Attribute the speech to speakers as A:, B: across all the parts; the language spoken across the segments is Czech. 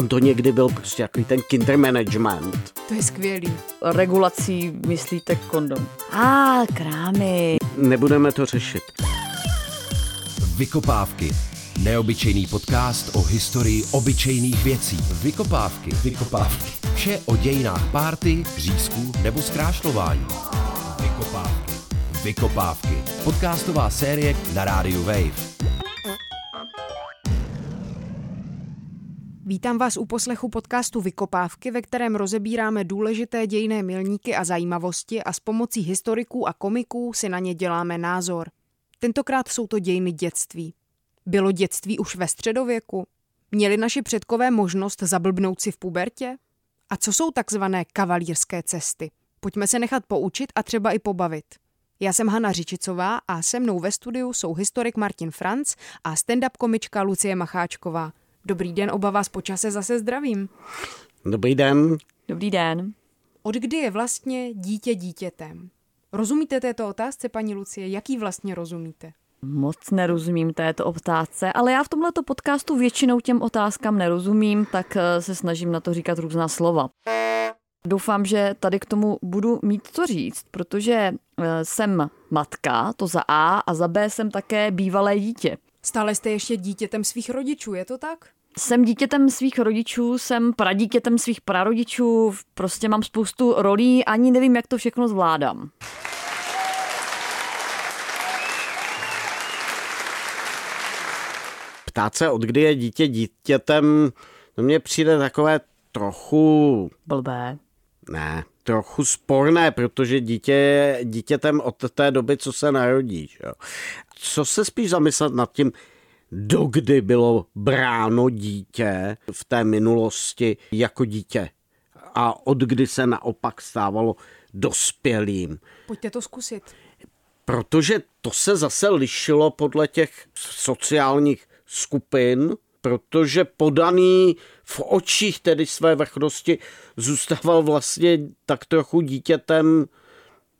A: On to někdy byl prostě takový ten kinder management.
B: To je skvělý.
C: Regulací myslíte kondom. A, krámy.
A: Nebudeme to řešit.
D: Vykopávky. Neobyčejný podcast o historii obyčejných věcí. Vykopávky. Vykopávky. Vše o dějinách párty, řízků nebo zkrášlování. Vykopávky. Vykopávky. Podcastová série na rádiu Wave.
B: Vítám vás u poslechu podcastu Vykopávky, ve kterém rozebíráme důležité dějné milníky a zajímavosti a s pomocí historiků a komiků si na ně děláme názor. Tentokrát jsou to dějiny dětství. Bylo dětství už ve středověku? Měli naši předkové možnost zablbnout si v pubertě? A co jsou takzvané kavalírské cesty? Pojďme se nechat poučit a třeba i pobavit. Já jsem Hana Řičicová a se mnou ve studiu jsou historik Martin Franc a stand-up komička Lucie Macháčková. Dobrý den, oba vás počase zase zdravím.
A: Dobrý den.
C: Dobrý den.
B: Od kdy je vlastně dítě dítětem? Rozumíte této otázce, paní Lucie? Jaký vlastně rozumíte?
C: Moc nerozumím této otázce, ale já v tomto podcastu většinou těm otázkám nerozumím, tak eh, se snažím na to říkat různá slova. Doufám, že tady k tomu budu mít co říct, protože eh, jsem matka, to za A, a za B jsem také bývalé dítě.
B: Stále jste ještě dítětem svých rodičů, je to tak?
C: Jsem dítětem svých rodičů, jsem pradítětem svých prarodičů, prostě mám spoustu rolí, ani nevím, jak to všechno zvládám.
A: Ptát se, od kdy je dítě dítětem, to mně přijde takové trochu...
C: Blbé.
A: Ne, trochu sporné, protože dítě je dítětem od té doby, co se narodí. Že? Co se spíš zamyslet nad tím, dokdy bylo bráno dítě v té minulosti jako dítě a od kdy se naopak stávalo dospělým.
B: Pojďte to zkusit.
A: Protože to se zase lišilo podle těch sociálních skupin, protože podaný v očích tedy své vrchnosti zůstával vlastně tak trochu dítětem,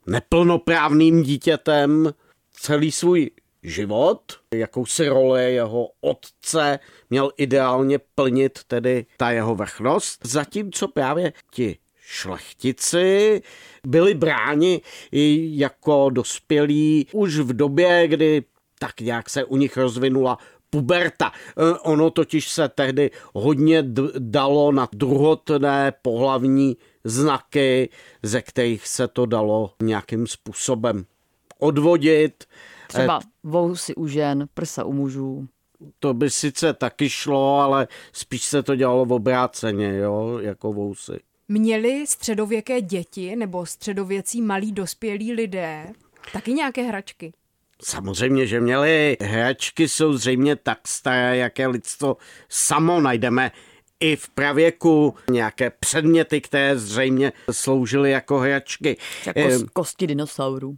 A: neplnoprávným dítětem celý svůj život, jakousi roli jeho otce měl ideálně plnit tedy ta jeho vrchnost, zatímco právě ti šlechtici byli bráni jako dospělí už v době, kdy tak nějak se u nich rozvinula puberta. E, ono totiž se tehdy hodně dalo na druhotné pohlavní znaky, ze kterých se to dalo nějakým způsobem odvodit.
C: Třeba vousy u žen, prsa u mužů.
A: To by sice taky šlo, ale spíš se to dělalo v obráceně, jo, jako vousy.
B: Měli středověké děti nebo středověcí malí dospělí lidé taky nějaké hračky?
A: Samozřejmě, že měli hračky, jsou zřejmě tak staré, jaké lidstvo samo najdeme i v pravěku nějaké předměty, které zřejmě sloužily jako hračky.
C: Jako eh, kosti dinosaurů.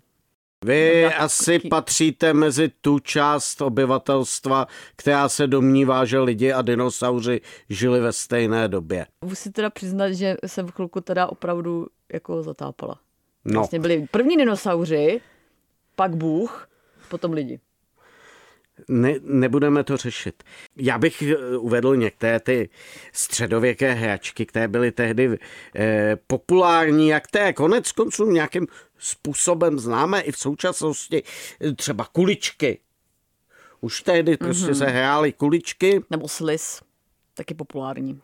A: Vy asi patříte mezi tu část obyvatelstva, která se domnívá, že lidi a dinosauři žili ve stejné době.
C: Musím teda přiznat, že jsem v chvilku teda opravdu jako zatápala. No. Vlastně byli první dinosauři, pak Bůh, potom lidi.
A: Ne, nebudeme to řešit. Já bych eh, uvedl některé ty středověké hračky, které byly tehdy eh, populární, jak té konec konců nějakým způsobem známe i v současnosti, eh, třeba kuličky. Už tehdy mm-hmm. prostě se hrály kuličky.
C: Nebo slis, taky populární.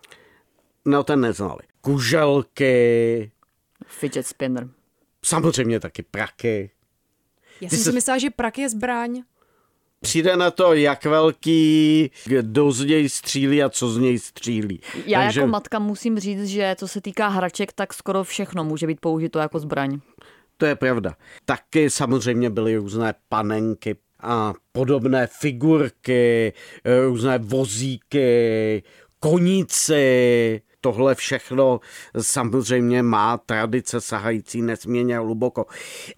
A: No, ten neznali. Kuželky.
C: Fidget spinner.
A: Samozřejmě taky praky.
B: Já jsem si myslela, že prak je zbraň.
A: Přijde na to, jak velký, kdo z něj střílí a co z něj střílí.
C: Já Takže... jako matka musím říct, že co se týká hraček, tak skoro všechno může být použito jako zbraň.
A: To je pravda. Taky samozřejmě byly různé panenky a podobné figurky, různé vozíky, koníci, tohle všechno samozřejmě má tradice sahající nesmírně hluboko.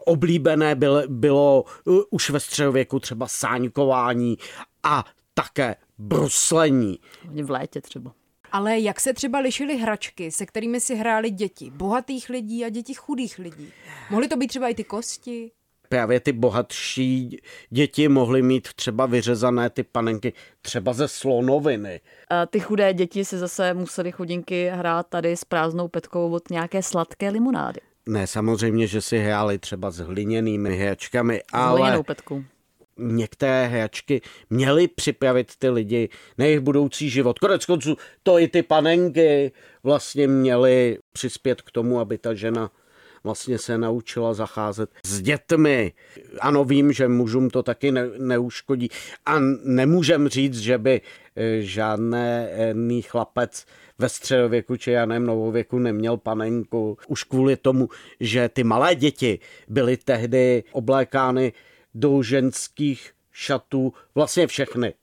A: Oblíbené bylo, bylo uh, už ve středověku třeba sáňkování a také bruslení.
C: V létě třeba.
B: Ale jak se třeba lišily hračky, se kterými si hráli děti bohatých lidí a děti chudých lidí? Mohly to být třeba i ty kosti?
A: Právě ty bohatší děti mohly mít třeba vyřezané ty panenky třeba ze slonoviny.
C: A ty chudé děti si zase museli chudinky hrát tady s prázdnou petkou od nějaké sladké limonády.
A: Ne, samozřejmě, že si hráli třeba s hliněnými hračkami,
C: S hliněnou
A: ale
C: petkou.
A: některé hračky měly připravit ty lidi na jejich budoucí život. Konec konců to i ty panenky vlastně měly přispět k tomu, aby ta žena vlastně se naučila zacházet s dětmi. Ano, vím, že mužům to taky ne, neuškodí. A nemůžem říct, že by eh, žádný chlapec ve středověku či nevím, novověku neměl panenku. Už kvůli tomu, že ty malé děti byly tehdy oblékány do ženských šatů, vlastně všechny.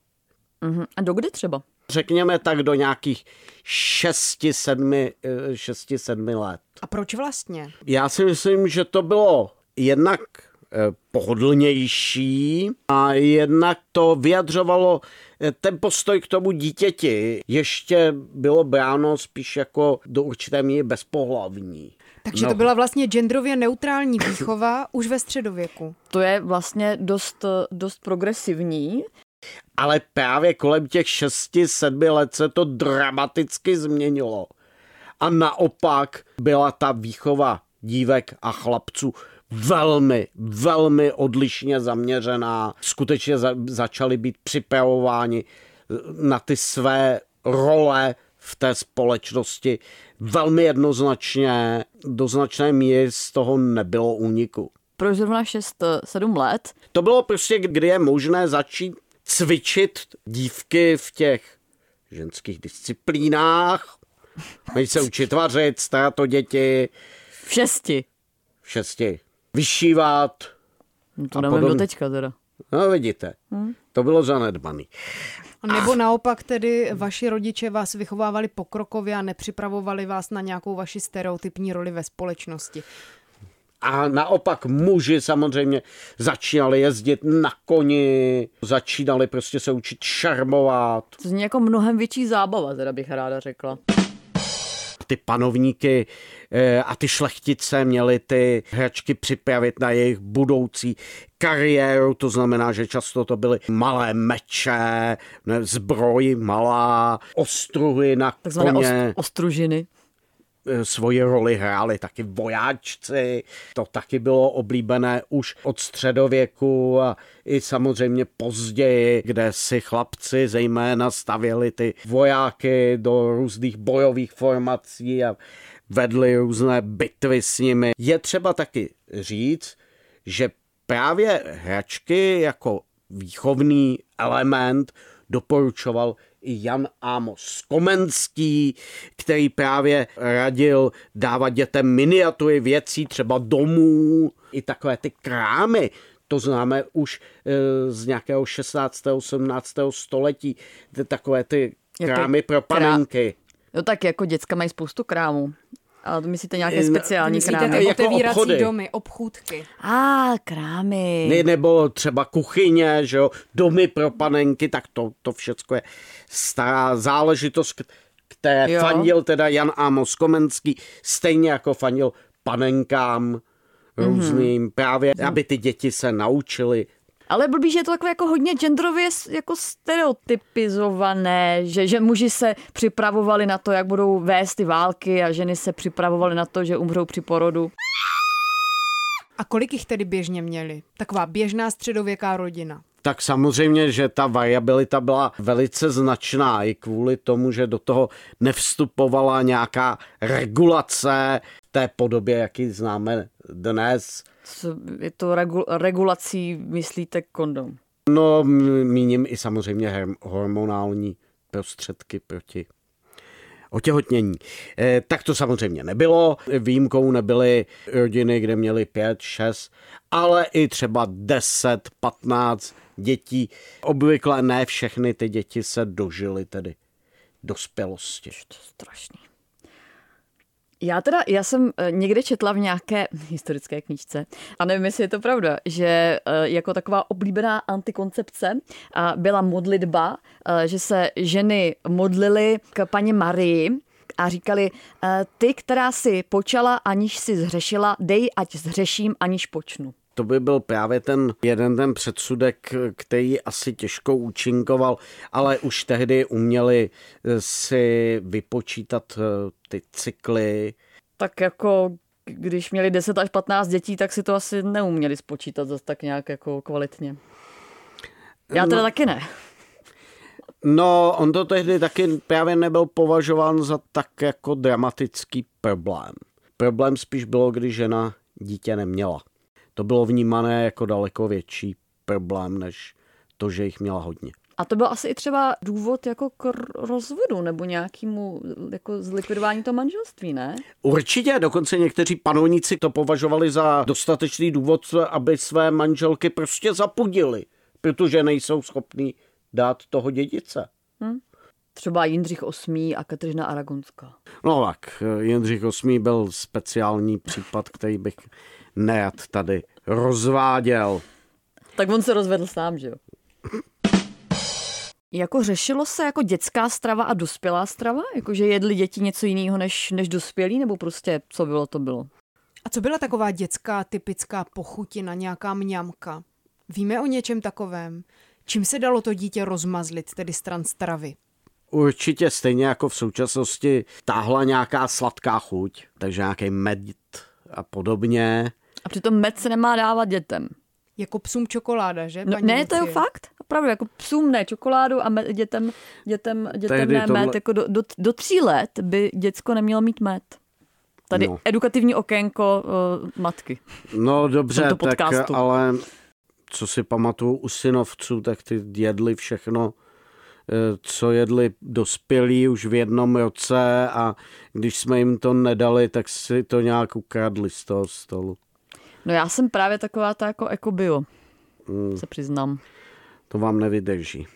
C: Mhm. A dokdy třeba?
A: Řekněme tak do nějakých 6-7 let.
B: A proč vlastně?
A: Já si myslím, že to bylo jednak eh, pohodlnější a jednak to vyjadřovalo eh, ten postoj k tomu dítěti. Ještě bylo bráno spíš jako do určité míry bezpohlavní.
B: Takže
A: No.
B: to byla vlastně genderově neutrální výchova už ve středověku.
C: To je vlastně dost, dost progresivní.
A: Ale právě kolem těch 6-7 let se to dramaticky změnilo. A naopak byla ta výchova dívek a chlapců velmi, velmi odlišně zaměřená. Skutečně za, začali být připravováni na ty své role v té společnosti velmi jednoznačně, do značné míry z toho nebylo úniku.
C: Proč zrovna 6-7 let?
A: To bylo prostě, kdy je možné začít cvičit dívky v těch ženských disciplínách. Mají se učit vařit, starat o děti,
C: V šesti.
A: v šesti, vyšívat.
C: No to nevím do teďka teda.
A: No vidíte, to bylo zanedbaný.
B: Nebo naopak tedy vaši rodiče vás vychovávali pokrokově a nepřipravovali vás na nějakou vaši stereotypní roli ve společnosti.
A: A naopak muži samozřejmě začínali jezdit na koni, začínali prostě se učit šarmovat.
C: To zní jako mnohem větší zábava, teda bych ráda řekla.
A: ty panovníky eh, a ty šlechtice měly ty hračky připravit na jejich budoucí kariéru, to znamená, že často to byly malé meče, zbroj malá, ostruhy na
C: Takzvané
A: koně.
C: ost- ostružiny.
A: Eh, svoji roli hráli taky vojáčci. To taky bylo oblíbené už od středověku a i samozřejmě později, kde si chlapci zejména stavěli ty vojáky do různých bojových formací a vedli různé bitvy s nimi. Je třeba taky říct, že právě hračky jako výchovný element doporučoval i Jan Amos Komenský, který právě radil dávat dětem miniatury věcí, třeba domů, i takové ty krámy. To známe už eh, z nějakého 16. 17. století, ty takové ty krámy pro panenky.
C: No tak jako děcka mají spoustu krámů. A to myslíte nějaké
A: Eh,
C: speciální
B: Myslíte
C: krámy?
B: ty
A: jako
B: otevírací
A: obchody.
B: domy, obchůdky.
C: A, krámy.
A: Ne, nebo třeba kuchyně, že jo, domy pro panenky, tak to, to všecko je stará záležitost, které
C: Jo.
A: fandil teda Jan Amos Komenský, stejně jako fandil panenkám různým, mm-hmm. právě, aby ty děti se naučily
C: Ale blbý, že je to takové jako hodně genderově jako stereotypizované, že, že muži se připravovali na to, jak budou vést ty války a ženy se připravovaly na to, že umřou při porodu.
B: A kolik jich tedy běžně měli? Taková běžná středověká rodina.
A: Tak samozřejmě, že ta variabilita byla velice značná i kvůli tomu, že do toho nevstupovala nějaká regulace v té podobě, jaký známe dnes.
C: Co- Je to regu, regulací, myslíte, kondom?
A: No, míním i samozřejmě hormonální prostředky proti otěhotnění. Eh, tak to samozřejmě nebylo. Výjimkou nebyly rodiny, kde měly 5, 6, ale i třeba 10, 15 dětí. Obvykle ne všechny ty děti se dožily tedy dospělosti.
C: To je strašný. Já teda, já jsem eh, někde četla v nějaké historické knížce, a nevím, jestli je to pravda, že eh, jako taková oblíbená antikoncepce byla modlitba, eh, že se ženy modlily k paně Marii a říkali, ty, která si počala, aniž si zhřešila, dej, ať zhřeším, aniž počnu.
A: To by byl právě ten jeden ten předsudek, který asi těžko účinkoval, ale už tehdy uměli si vypočítat ty cykly.
C: Tak jako když měli 10 až 15 dětí, tak si to asi neuměli spočítat zase tak nějak jako kvalitně. Já teda no, taky ne.
A: No, on to tehdy taky právě nebyl považován za tak jako dramatický problém. Problém spíš bylo, když žena dítě neměla. To bylo vnímané jako daleko větší problém, než to, že jich měla hodně.
C: A to byl asi i třeba důvod jako k rozvodu nebo nějakému jako zlikvidování toho manželství, ne?
A: Určitě, dokonce někteří panovníci to považovali za dostatečný důvod, aby své manželky prostě zapudili, protože nejsou schopní dát toho dědice. Hmm.
C: Třeba Jindřich VIII a Kateřina Aragonská.
A: No tak, Jindřich VIII byl speciální případ, který bych nerad tady rozváděl.
C: Tak on se rozvedl sám, že jo? Jako řešilo se jako dětská strava a dospělá strava? Jakože jedli děti něco jiného než, než dospělí? Nebo prostě co bylo, to bylo?
B: A co byla taková dětská typická pochutina, nějaká mňamka? Víme o něčem takovém? Čím se dalo to dítě rozmazlit, tedy stran stravy?
A: Určitě stejně jako v současnosti táhla nějaká sladká chuť, takže nějaký med a podobně.
C: A přitom med se nemá dávat dětem.
B: Jako psům čokoláda, že?
C: No, ne, to je fakt. Opravdu, jako psům ne čokoládu a med, dětem, dětem, dětem ne tohle... med. Jako do, do, do tří let by děcko nemělo mít med. Tady no. edukativní okénko uh, matky.
A: No dobře, tak ale co si pamatuju u synovců, tak ty jedli všechno, co jedli dospělí už v jednom roce a když jsme jim to nedali, tak si to nějak ukradli z toho stolu.
C: No já jsem právě taková ta jako ekobio, hmm. se přiznám.
A: To vám nevydrží.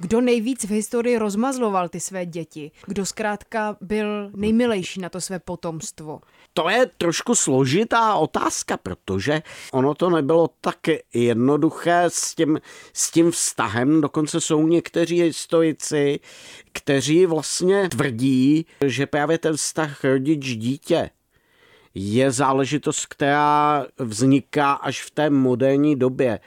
B: Kdo nejvíc v historii rozmazloval ty své děti? Kdo zkrátka byl nejmilejší na to své potomstvo?
A: To je trošku složitá otázka, protože ono to nebylo tak jednoduché s tím, s tím vztahem. Dokonce jsou někteří historici, kteří vlastně tvrdí, že právě ten vztah rodič-dítě je záležitost, která vzniká až v té moderní době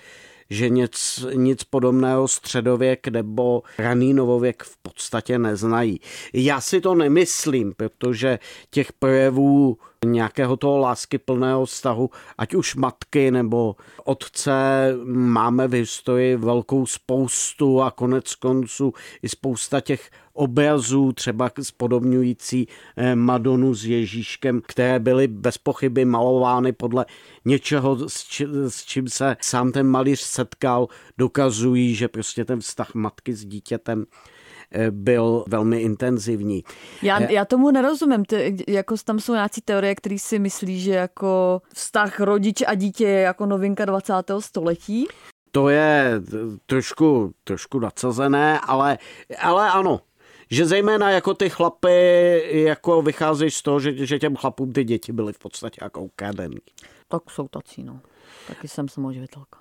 A: že nic, nic podobného středověk nebo raný novověk v podstatě neznají. Já si to nemyslím, protože těch projevů nějakého toho lásky plného vztahu, ať už matky nebo otce, máme v historii velkou spoustu a konec konců i spousta těch obrazů, třeba spodobňující eh, Madonu s Ježíškem, které byly bez pochyby malovány podle něčeho, s, či, s čím se sám ten malíř setkal, dokazují, že prostě ten vztah matky s dítětem byl velmi intenzivní.
C: Já, eh, já tomu nerozumím. Ty, jako tam jsou nějaké teorie, které si myslí, že jako vztah rodiče a dítě je jako novinka 20. století.
A: To je trošku, trošku nadsazené, ale, ale ano, že zejména jako ty chlapy jako vycházejí z toho, že, že těm chlapům ty děti byly v podstatě jako ukradený.
C: Tak jsou tací, no. Taky jsem samoživitelka.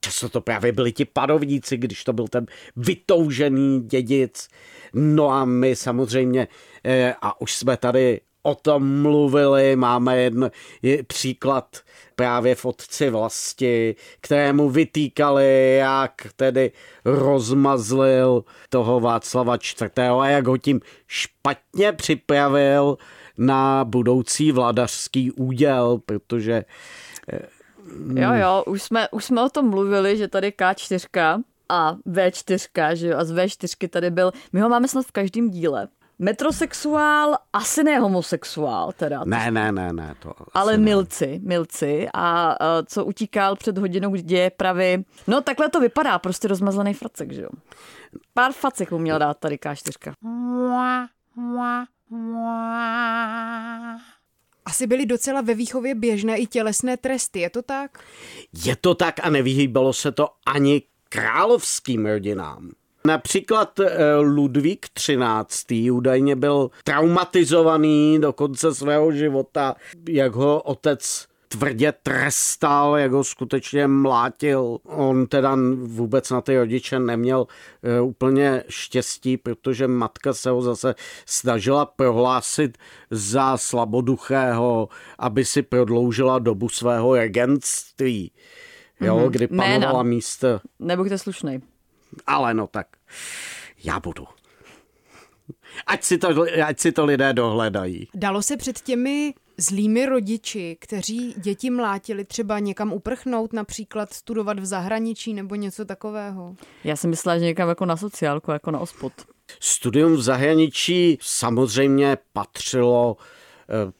A: Často to právě byli ti panovníci, když to byl ten vytoužený dědic. No a my samozřejmě, eh, a už jsme tady o tom mluvili, máme jeden příklad právě v otci vlasti, kterému vytýkali, jak tedy rozmazlil toho Václava IV. a jak ho tím špatně připravil na budoucí vladařský úděl, protože...
C: Jo, jo, už jsme, už jsme o tom mluvili, že tady K4 a V4, že jo, a z V4 tady byl, my ho máme snad v každém díle, Metrosexuál, asi ne homosexuál teda.
A: Ne, ne, ne, ne. To
C: ale ne. milci, milci. A uh, co utíkal před hodinou, kdy je pravý. No takhle to vypadá, prostě rozmazlený fracek, že jo. Pár facek mu měl dát tady K4.
B: Asi byly docela ve výchově běžné i tělesné tresty, je to tak?
A: Je to tak a nevyhýbalo se to ani královským rodinám. Například eh, Ludvík XIII. údajně byl traumatizovaný do konce svého života, jak ho otec tvrdě trestal, jak ho skutečně mlátil. On teda vůbec na ty rodiče neměl e, úplně štěstí, protože matka se ho zase snažila prohlásit za slaboduchého, aby si prodloužila dobu svého regentství, jo, mm-hmm. kdy panovala místo.
C: Nebuďte slušnej.
A: Ale no tak, já budu. Ať si, to, ať si to lidé dohledají.
B: Dalo se před těmi zlými rodiči, kteří děti mlátili, třeba někam uprchnout, například studovat v zahraničí nebo něco takového?
C: Já jsem myslela, že někam jako na sociálku, jako na ospod.
A: Studium v zahraničí samozřejmě patřilo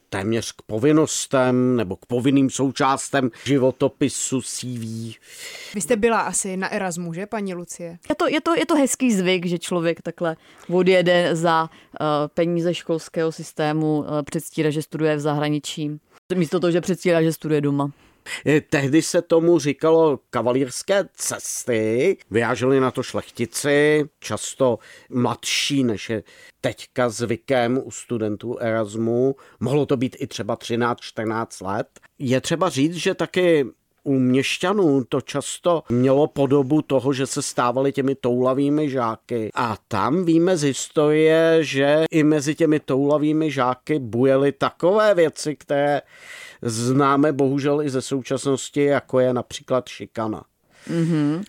A: téměř k povinnostem nebo k povinným součástem životopisu CV.
B: Vy jste byla asi na Erasmu, že, paní Lucie?
C: Je to, je to, je to hezký zvyk, že člověk takhle odjede za uh, peníze školského systému, uh, předstírá, že studuje v zahraničí. Místo toho, že předstírá, že studuje doma.
A: Eh, tehdy se tomu říkalo kavalírské cesty, vyjáželi na to šlechtici, často mladší než je teďka zvykem u studentů Erasmu. Mohlo to být i třeba 13-14 let. Je třeba říct, že taky u měšťanů to často mělo podobu toho, že se stávali těmi toulavými žáky. A tam víme z historie, že i mezi těmi toulavými žáky bujely takové věci, které známe bohužel i ze současnosti, jako je například šikana.
C: Mm-hmm.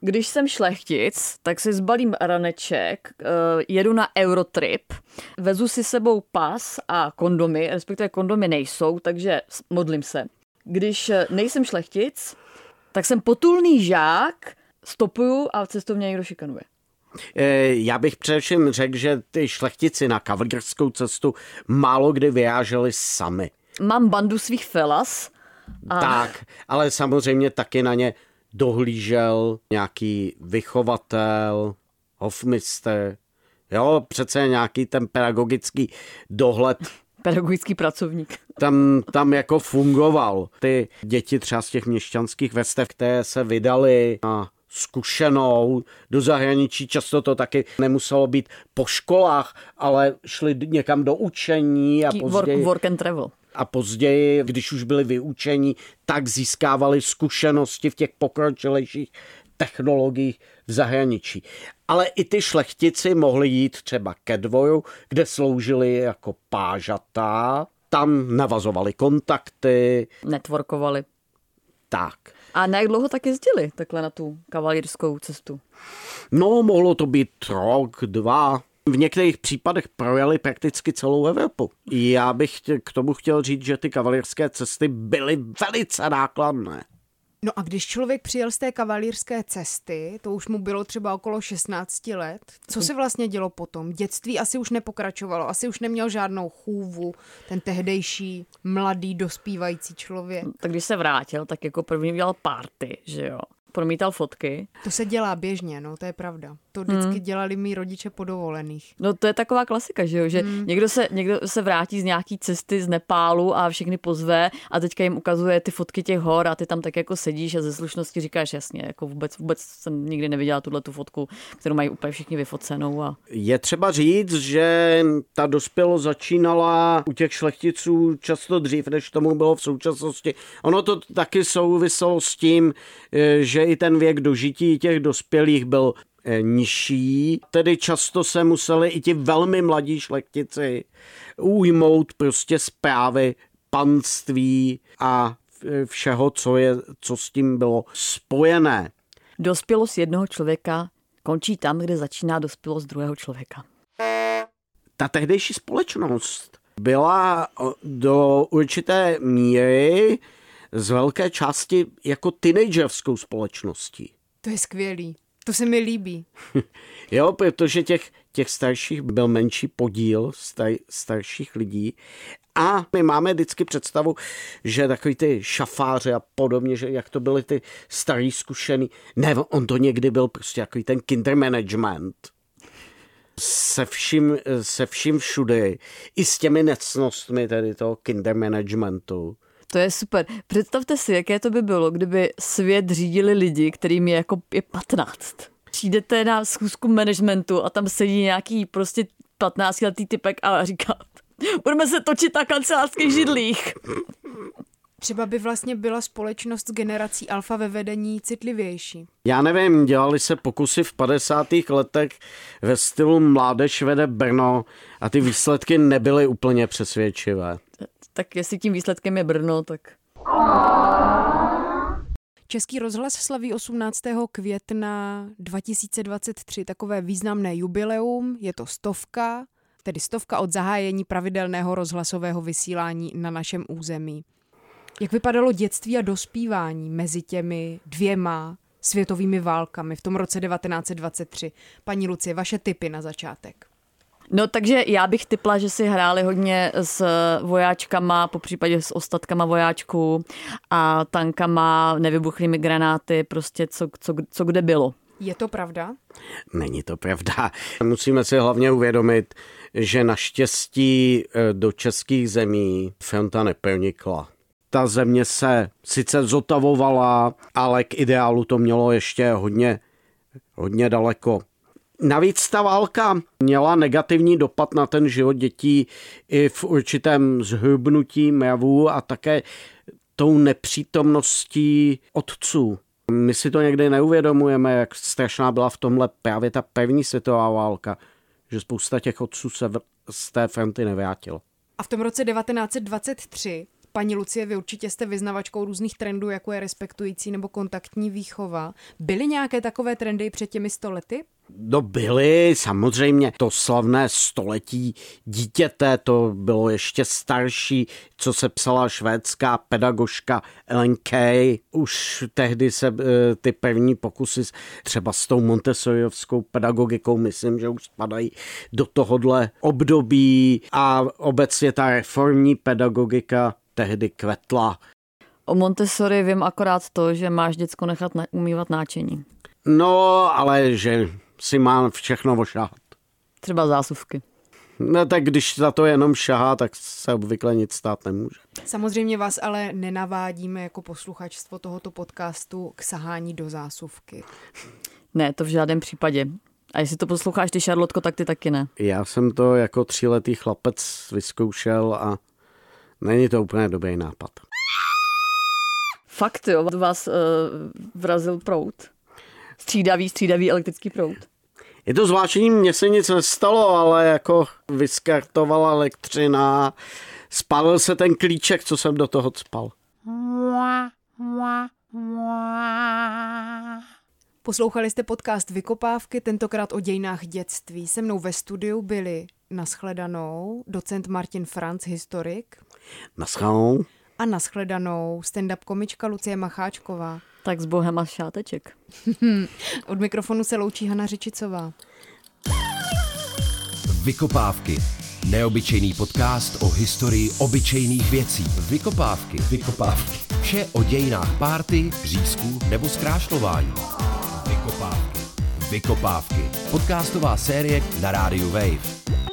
C: Když jsem šlechtic, tak si zbalím raneček, eh, jedu na Eurotrip, vezu si sebou pas a kondomy, respektive kondomy nejsou, takže modlím se. Když eh, nejsem šlechtic, tak jsem potulný žák, stopuju a cestovně někdo šikanuje.
A: Eh, já bych především řekl, že ty šlechtici na kavalírskou cestu málo kdy vyjáželi sami.
C: Mám bandu svých felas.
A: A... Tak, ale samozřejmě taky na ně dohlížel nějaký vychovatel, hofmister, jo, přece nějaký ten pedagogický dohled
C: pedagogický pracovník.
A: Tam, tam jako fungoval. Ty děti třeba z těch měšťanských vestev, které se vydali na zkušenou do zahraničí, často to taky nemuselo být po školách, ale šli někam do učení a později...
C: Work, work and travel.
A: A později, když už byli vyučení, tak získávali zkušenosti v těch pokročilejších technologiích v zahraničí. Ale i ty šlechtici mohli jít třeba ke dvoju, kde sloužili jako pážatá, tam navazovali kontakty.
C: Networkovali.
A: Tak.
C: A na jak dlouho tak jezdili takhle na tu kavalírskou cestu?
A: No, mohlo to být rok, dva. V některých případech projeli prakticky celou Evropu. Já bych k tomu chtěl říct, že ty kavalírské cesty byly velice nákladné.
B: No a když člověk přijel z té kavalírské cesty, to už mu bylo třeba okolo 16 let, co se vlastně dělo potom? Dětství asi už nepokračovalo, asi už neměl žádnou chůvu, ten tehdejší mladý dospívající člověk.
C: Tak když se vrátil, tak jako první udělal party, že jo promítal fotky.
B: To se dělá běžně, no, to je pravda. To vždycky hmm. dělali mý rodiče po dovolených.
C: No to je taková klasika, že jo, že hmm. někdo, se, někdo se vrátí z nějaký cesty z Nepálu a všechny pozve a teďka jim ukazuje ty fotky těch hor a ty tam tak jako sedíš a ze slušnosti říkáš jasně, jako vůbec, vůbec jsem nikdy neviděla tuhle tu fotku, kterou mají úplně všichni vyfocenou. A...
A: Je třeba říct, že ta dospělost začínala u těch šlechticů často dřív, než tomu bylo v současnosti. Ono to taky souviselo s tím, eh, že i ten věk dožití těch dospělých byl nižší, tedy často se museli i ti velmi mladí šlechtici ujmout prostě zprávy panství a všeho, co, je, co s tím bylo spojené.
C: Dospělost jednoho člověka končí tam, kde začíná dospělost druhého člověka.
A: Ta tehdejší společnost byla do určité míry z velké části jako teenagerskou společností.
B: To je skvělý. To se mi líbí.
A: jo, protože těch, těch starších byl menší podíl star, starších lidí a my máme vždycky představu, že takový ty šafáře a podobně, že jak to byly ty starý zkušený. Ne, on to někdy byl prostě takový ten kinder management. Se vším, se vším všude. I s těmi necnostmi tedy toho kinder managementu.
C: To je super. Představte si, jaké to by bylo, kdyby svět řídili lidi, kterým je jako je 15. Přijdete na schůzku managementu a tam sedí nějaký prostě 15 letý typek a říká, budeme se točit na kancelářských židlích.
B: Třeba by vlastně byla společnost s generací alfa ve vedení citlivější.
A: Já nevím, dělali se pokusy v 50. letech ve stylu Mládež vede Brno a ty výsledky nebyly úplně přesvědčivé.
C: Tak jestli tím výsledkem je Brno, tak...
B: Český rozhlas slaví 18. května 2023 takové významné jubileum, je to stovka, tedy stovka od zahájení pravidelného rozhlasového vysílání na našem území. Jak vypadalo dětství a dospívání mezi těmi dvěma světovými válkami v tom roce 1923? Paní Lucie, vaše typy na začátek.
C: No takže já bych typla, že si hráli hodně s vojáčkama, po případě s ostatkama vojáčků a tankama, nevybuchlými granáty, prostě co, co, co kde bylo.
B: Je to pravda?
A: Není to pravda. Musíme si hlavně uvědomit, že naštěstí eh, do českých zemí fronta nepronikla. Ta země se sice zotavovala, ale k ideálu to mělo ještě hodně, hodně daleko. Navíc ta válka měla negativní dopad na ten život dětí i v určitém zhubnutí mravů a také tou nepřítomností otců. My si to někdy neuvědomujeme, jak strašná byla v tomhle právě ta první světová válka, že spousta těch otců se z té fronty nevrátilo.
B: A v tom roce 1923 Paní Lucie, vy určitě jste vyznavačkou různých trendů, jako je respektující nebo kontaktní výchova. Byly nějaké takové trendy před těmi stolety?
A: No byly, samozřejmě. To slavné století dítěte, to bylo ještě starší, co se psala švédská pedagožka Ellen Kay. Už tehdy se eh, ty první pokusy třeba s tou Montessoriovskou pedagogikou, myslím, že už spadají do tohohle období a obecně ta reformní pedagogika tehdy kvetla.
C: O Montessori vím akorát to, že máš děcko nechat umývat náčení.
A: No, ale že si má všechno ošahat.
C: Třeba zásuvky.
A: No tak když za to jenom šahá, tak se obvykle nic stát nemůže.
B: Samozřejmě vás ale nenavádíme jako posluchačstvo tohoto podcastu k sahání do zásuvky.
C: Ne, to v žádném případě. A jestli to posloucháš ty, Šarlotko, tak ty taky ne.
A: Já jsem to jako tříletý chlapec vyzkoušel a není to úplně dobrý nápad.
C: Fakt jo, vás uh, vrazil prout. Střídavý, střídavý elektrický prout.
A: Je to zvláštní, mně se nic nestalo, ale jako vyskartovala elektřina, spalil se ten klíček, co jsem do toho spal.
B: Poslouchali jste podcast Vykopávky, tentokrát o dějinách dětství. Se mnou ve studiu byli naschledanou docent Martin Franc, historik.
A: Naschledanou.
B: A naschledanou stand-up komička Lucie Macháčková.
C: Tak s bohem a šáteček.
B: Od mikrofonu se loučí Hana Řičicová.
D: Vykopávky. Neobyčejný podcast o historii obyčejných věcí. Vykopávky. Vykopávky. Vše o dějinách párty, řízků nebo zkrášlování. Vykopávky. Vykopávky. Podcastová série na rádiu Wave.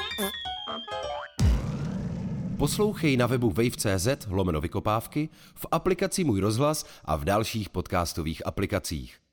D: Poslouchej na webu wave.cz lomeno vykopávky, v aplikaci Můj rozhlas a v dalších podcastových aplikacích.